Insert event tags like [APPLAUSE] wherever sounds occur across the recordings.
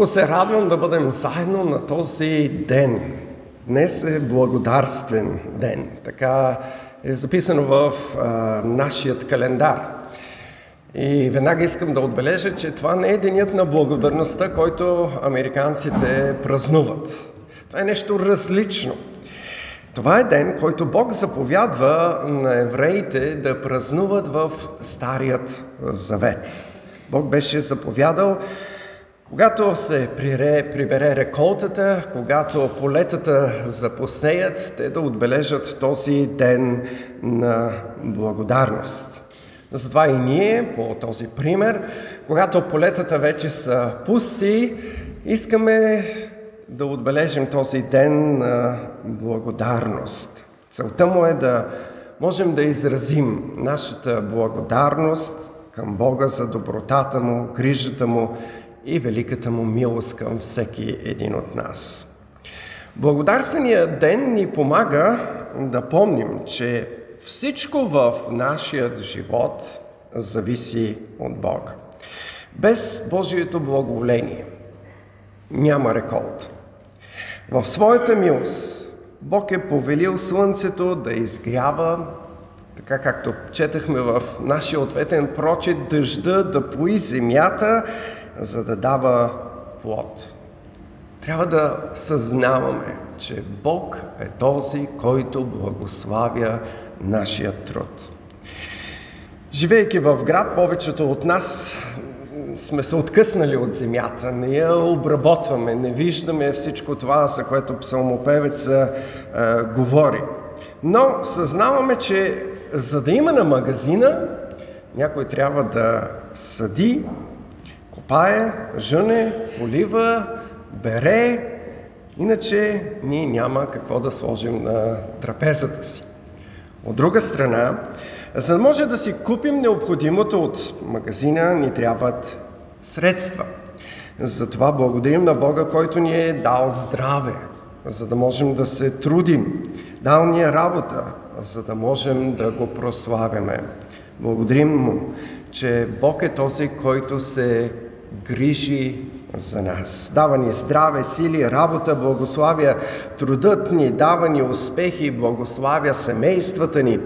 Много се радвам да бъдем заедно на този ден. Днес е благодарствен ден. Така е записано в а, нашият календар. И веднага искам да отбележа, че това не е денят на благодарността, който американците празнуват. Това е нещо различно. Това е ден, който Бог заповядва на евреите да празнуват в Старият Завет. Бог беше заповядал когато се прире, прибере реколтата, когато полетата запоснеят, те да отбележат този ден на благодарност. Затова и ние, по този пример, когато полетата вече са пусти, искаме да отбележим този ден на благодарност. Целта му е да можем да изразим нашата благодарност към Бога за добротата му, грижата му и великата му милост към всеки един от нас. Благодарственият ден ни помага да помним, че всичко в нашия живот зависи от Бога. Без Божието благоволение няма реколт. В своята милост Бог е повелил Слънцето да изгрява, така както четахме в нашия ответен прочит, дъжда да пои земята за да дава плод. Трябва да съзнаваме, че Бог е този, който благославя нашия труд. Живейки в град, повечето от нас сме се откъснали от земята, не я обработваме, не виждаме всичко това, за което псалмопевеца е, говори. Но съзнаваме, че за да има на магазина, някой трябва да съди, копае, жъне, полива, бере, иначе ние няма какво да сложим на трапезата си. От друга страна, за да може да си купим необходимото от магазина, ни трябват средства. Затова благодарим на Бога, който ни е дал здраве, за да можем да се трудим. Дал ни е работа, за да можем да го прославяме. Благодарим му, че Бог е този, който се грижи за нас. Дава ни здраве, сили, работа, благославя трудът ни, дава ни успехи, благославя семействата ни.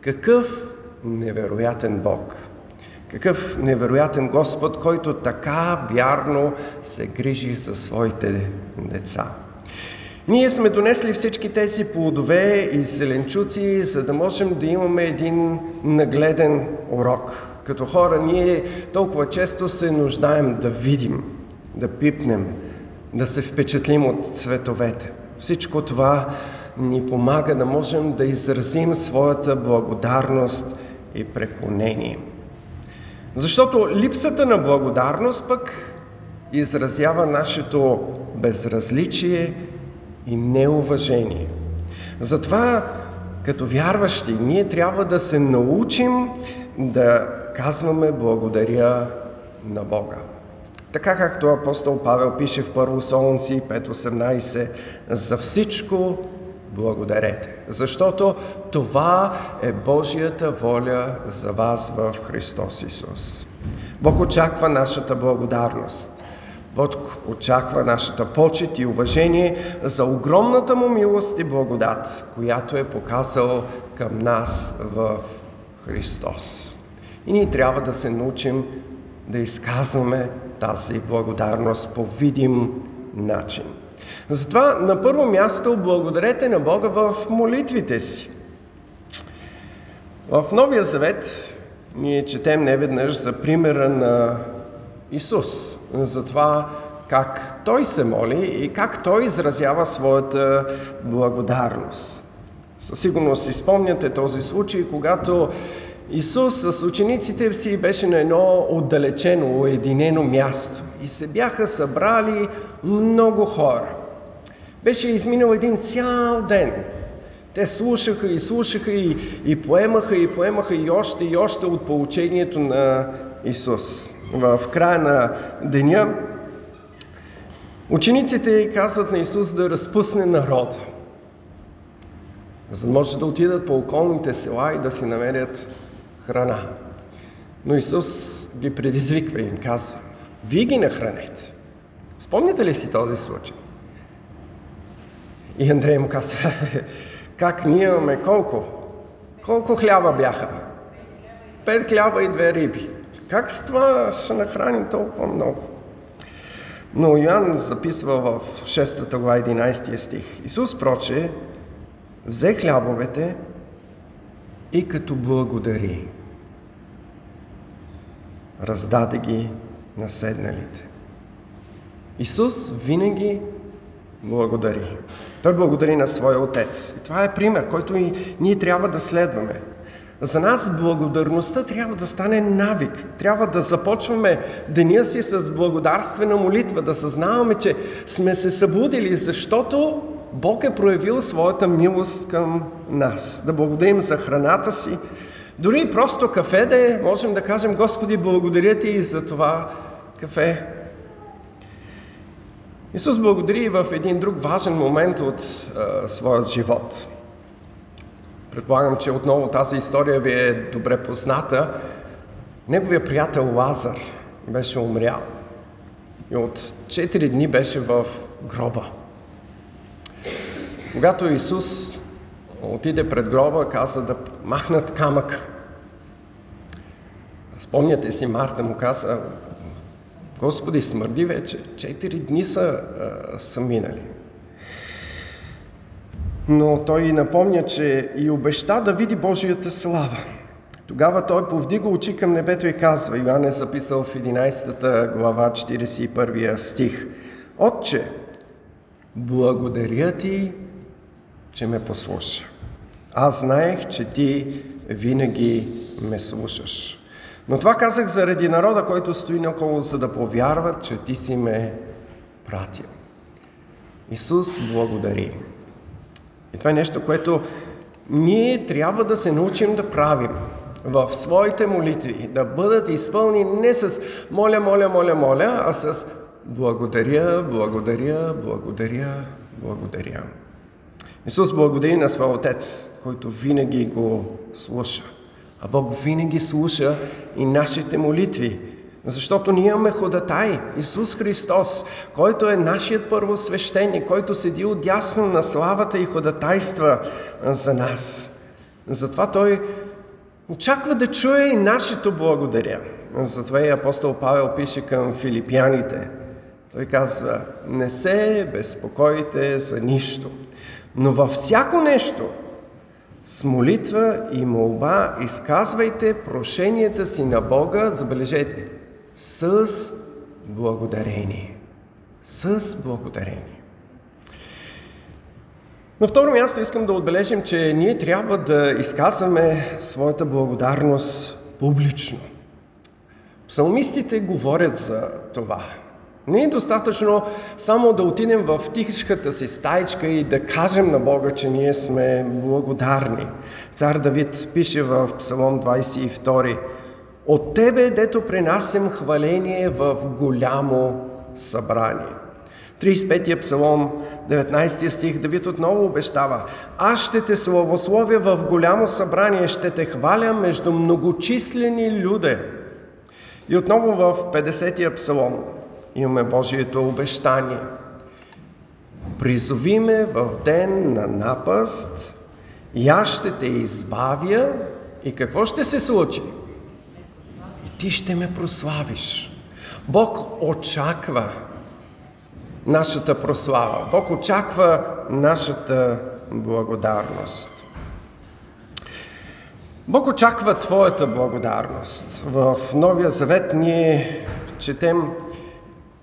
Какъв невероятен Бог! Какъв невероятен Господ, който така вярно се грижи за своите деца. Ние сме донесли всички тези плодове и зеленчуци, за да можем да имаме един нагледен урок. Като хора ние толкова често се нуждаем да видим, да пипнем, да се впечатлим от цветовете. Всичко това ни помага да можем да изразим своята благодарност и преклонение. Защото липсата на благодарност пък изразява нашето безразличие и неуважение. Затова, като вярващи, ние трябва да се научим да казваме благодаря на Бога. Така както апостол Павел пише в Първо Солунци 5.18 За всичко благодарете, защото това е Божията воля за вас в Христос Исус. Бог очаква нашата благодарност. Бог очаква нашата почет и уважение за огромната му милост и благодат, която е показал към нас в Христос. И ние трябва да се научим да изказваме тази благодарност по видим начин. Затова на първо място благодарете на Бога в молитвите си. В Новия Завет ние четем неведнъж за примера на Исус, за това как Той се моли и как Той изразява своята благодарност. Със сигурност си спомняте този случай, когато Исус с учениците си беше на едно отдалечено, уединено място и се бяха събрали много хора. Беше изминал един цял ден. Те слушаха и слушаха и, и поемаха и поемаха и още и още от получението на Исус. В края на деня учениците казват на Исус да разпусне народа, за да може да отидат по околните села и да си намерят храна. Но Исус ги предизвиква и им казва, вие ги нахранете. Спомняте ли си този случай? И Андрей му каза, [LAUGHS] как ние имаме колко? Колко хляба бяха? Пет хляба и две риби. Как с това ще нахраним толкова много? Но Йоанн записва в 6 глава 11 стих. Исус проче, взе хлябовете и като благодари, раздаде ги на седналите. Исус винаги благодари. Той благодари на своя Отец. И това е пример, който и ние трябва да следваме. За нас благодарността трябва да стане навик. Трябва да започваме деня си с благодарствена молитва, да съзнаваме, че сме се събудили, защото Бог е проявил своята милост към нас. Да благодарим за храната си. Дори просто кафе да е, можем да кажем, Господи, благодаря Ти и за това кафе. Исус благодари в един друг важен момент от а, своят живот. Предполагам, че отново тази история ви е добре позната. Неговия приятел Лазар беше умрял. И от 4 дни беше в гроба. Когато Исус отиде пред гроба, каза да махнат камък. Спомняте си, Марта му каза, Господи, смърди вече, четири дни са, са минали. Но той напомня, че и обеща да види Божията слава. Тогава той повдига очи към небето и казва, Йоан е записал в 11 глава 41 стих, Отче, благодаря ти, че ме послуша. Аз знаех, че ти винаги ме слушаш. Но това казах заради народа, който стои наоколо, за да повярват, че ти си ме пратил. Исус благодари. И това е нещо, което ние трябва да се научим да правим в своите молитви, да бъдат изпълни не с моля, моля, моля, моля, а с благодаря, благодаря, благодаря, благодаря. Исус благодари на своя Отец, който винаги го слуша. А Бог винаги слуша и нашите молитви, защото ние имаме ходатай, Исус Христос, който е нашият първосвещеник, който седи отясно на славата и ходатайства за нас. Затова Той очаква да чуе и нашето благодаря. Затова и апостол Павел пише към филипяните. Той казва, не се безпокойте за нищо, но във всяко нещо – с молитва и молба изказвайте прошенията си на Бога, забележете, с благодарение. С благодарение. На второ място искам да отбележим, че ние трябва да изказваме своята благодарност публично. Псалмистите говорят за това. Не е достатъчно само да отидем в тихичката си стайчка и да кажем на Бога, че ние сме благодарни. Цар Давид пише в Псалом 22 От Тебе, дето принасям хваление в голямо събрание. 35-я псалом, 19 стих, Давид отново обещава Аз ще те славословя в голямо събрание, ще те хваля между многочислени люде. И отново в 50-я псалом, имаме Божието обещание. Призови ме в ден на напаст и аз ще те избавя и какво ще се случи? И ти ще ме прославиш. Бог очаква нашата прослава. Бог очаква нашата благодарност. Бог очаква Твоята благодарност. В Новия Завет ние четем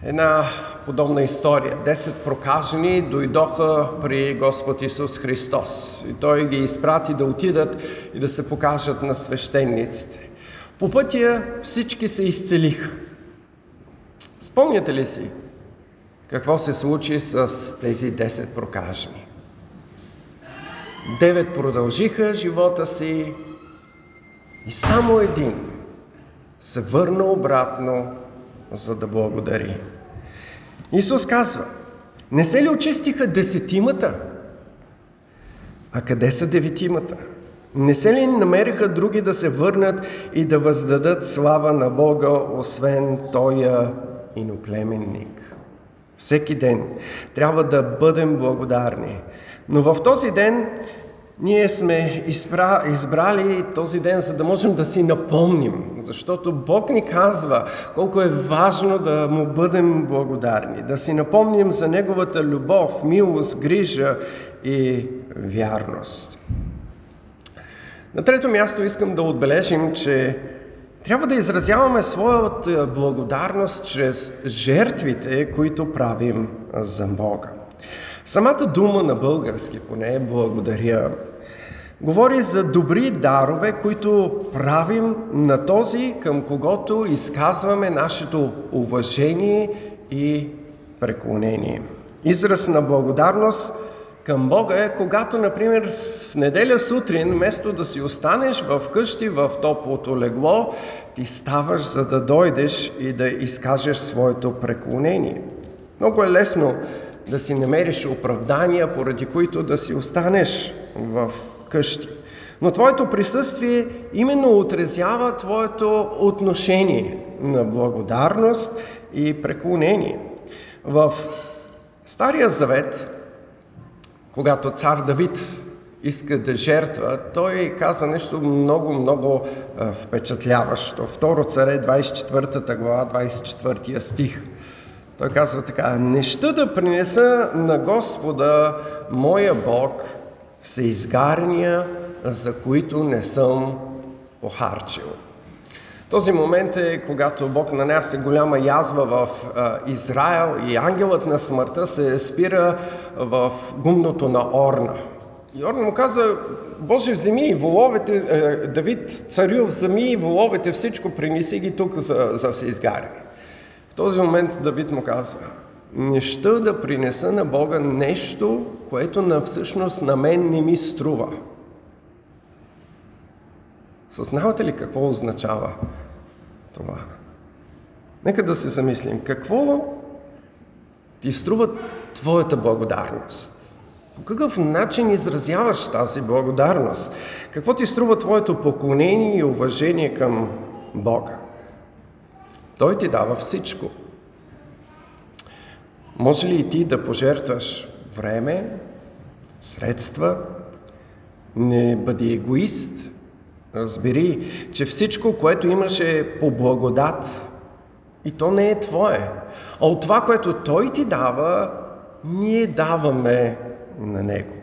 една подобна история. Десет прокажени дойдоха при Господ Исус Христос и Той ги изпрати да отидат и да се покажат на свещениците. По пътя всички се изцелиха. Спомняте ли си какво се случи с тези 10 прокажени? Девет продължиха живота си и само един се върна обратно, за да благодари. Исус казва, не се ли очистиха десетимата? А къде са деветимата? Не се ли намериха други да се върнат и да въздадат слава на Бога, освен Тоя иноплеменник? Всеки ден трябва да бъдем благодарни. Но в този ден ние сме избра, избрали този ден, за да можем да си напомним, защото Бог ни казва колко е важно да му бъдем благодарни, да си напомним за Неговата любов, милост, грижа и вярност. На трето място искам да отбележим, че трябва да изразяваме своята благодарност чрез жертвите, които правим за Бога. Самата дума на български, поне благодаря, говори за добри дарове, които правим на този, към когото изказваме нашето уважение и преклонение. Израз на благодарност към Бога е когато, например, в неделя сутрин, вместо да си останеш в къщи в топлото легло, ти ставаш за да дойдеш и да изкажеш своето преклонение. Много е лесно да си намериш оправдания, поради които да си останеш в къщи. Но твоето присъствие именно отразява твоето отношение на благодарност и преклонение. В Стария завет, когато цар Давид иска да жертва, той казва нещо много, много впечатляващо. Второ царе, 24 глава, 24 стих – той казва така, не ще да принеса на Господа, моя Бог, всеизгарния, за които не съм похарчил. Този момент е, когато Бог нанася голяма язва в Израел и ангелът на смъртта се спира в гумното на Орна. И Орна му казва, Боже, вземи и воловете, е, Давид, царю, вземи и воловете, всичко, принеси ги тук за, за всеизгаряне. В този момент Давид му казва, не ще да принеса на Бога нещо, което на всъщност на мен не ми струва. Съзнавате ли какво означава това? Нека да се замислим. Какво ти струва твоята благодарност? По какъв начин изразяваш тази благодарност? Какво ти струва твоето поклонение и уважение към Бога? Той ти дава всичко. Може ли и ти да пожертваш време, средства? Не бъди егоист. Разбери, че всичко, което имаше по благодат, и то не е твое. А от това, което Той ти дава, ние даваме на Него.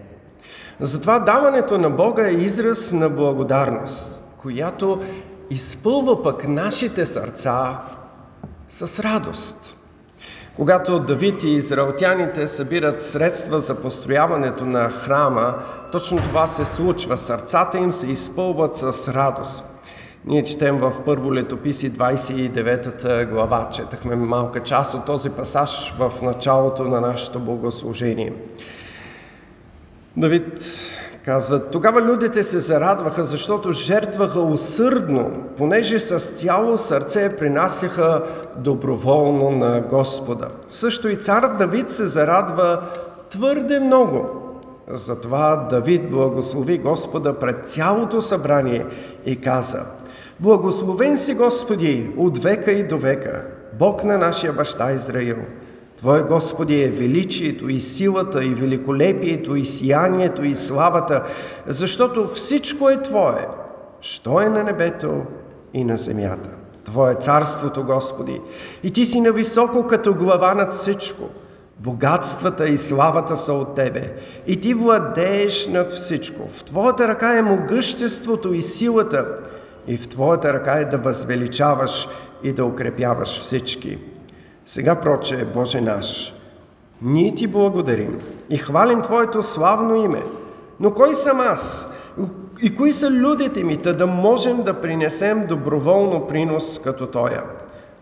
Затова даването на Бога е израз на благодарност, която изпълва пък нашите сърца с радост. Когато Давид и израелтяните събират средства за построяването на храма, точно това се случва. Сърцата им се изпълват с радост. Ние четем в първо летописи 29 глава, четахме малка част от този пасаж в началото на нашето богослужение. Давид Казват, тогава людите се зарадваха, защото жертваха усърдно, понеже с цяло сърце принасяха доброволно на Господа. Също и цар Давид се зарадва твърде много. Затова Давид благослови Господа пред цялото събрание и каза, Благословен си Господи от века и до века, Бог на нашия баща Израил – Твое, Господи, е величието и силата и великолепието и сиянието и славата, защото всичко е Твое, що е на небето и на земята. Твое царството, Господи, и Ти си нависоко като глава над всичко. Богатствата и славата са от Тебе, и Ти владееш над всичко. В Твоята ръка е могъществото и силата, и в Твоята ръка е да възвеличаваш и да укрепяваш всички. Сега, проче, Боже наш, ние Ти благодарим и хвалим Твоето славно име. Но кой съм аз? И кои са людите ми, да можем да принесем доброволно принос като Тоя?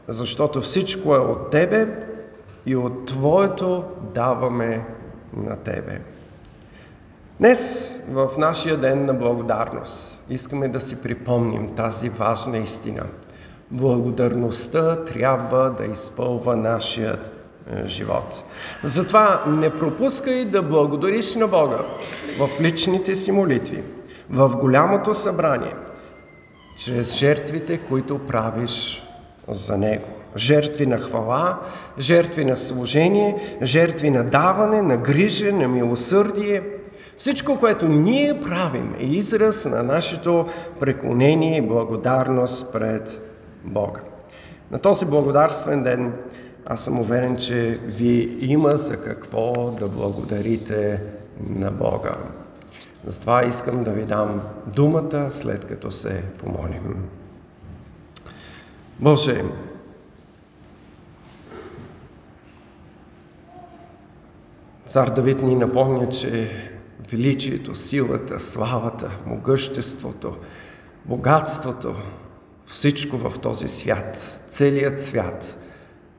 Защото всичко е от Тебе и от Твоето даваме на Тебе. Днес, в нашия ден на благодарност, искаме да си припомним тази важна истина – Благодарността трябва да изпълва нашият е, живот. Затова не пропускай да благодариш на Бога в личните си молитви, в голямото събрание, чрез жертвите, които правиш за Него. Жертви на хвала, жертви на служение, жертви на даване, на грижа, на милосърдие. Всичко, което ние правим, е израз на нашето преклонение и благодарност пред Бога. На този благодарствен ден аз съм уверен, че ви има за какво да благодарите на Бога. Затова искам да ви дам думата, след като се помолим. Боже, цар Давид ни напомня, че величието, силата, славата, могъществото, богатството, всичко в този свят, целият свят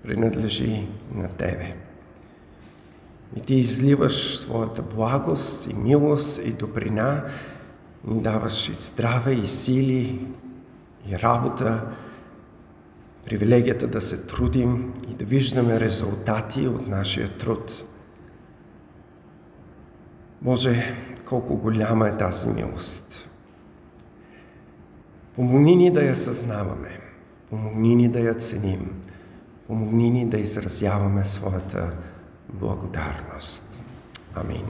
принадлежи на Тебе. И Ти изливаш своята благост и милост и добрина, и даваш и здраве, и сили, и работа, привилегията да се трудим и да виждаме резултати от нашия труд. Боже, колко голяма е тази милост. Помогни ни да я съзнаваме, помогни ни да я ценим, помогни ни да изразяваме своята благодарност. Амин.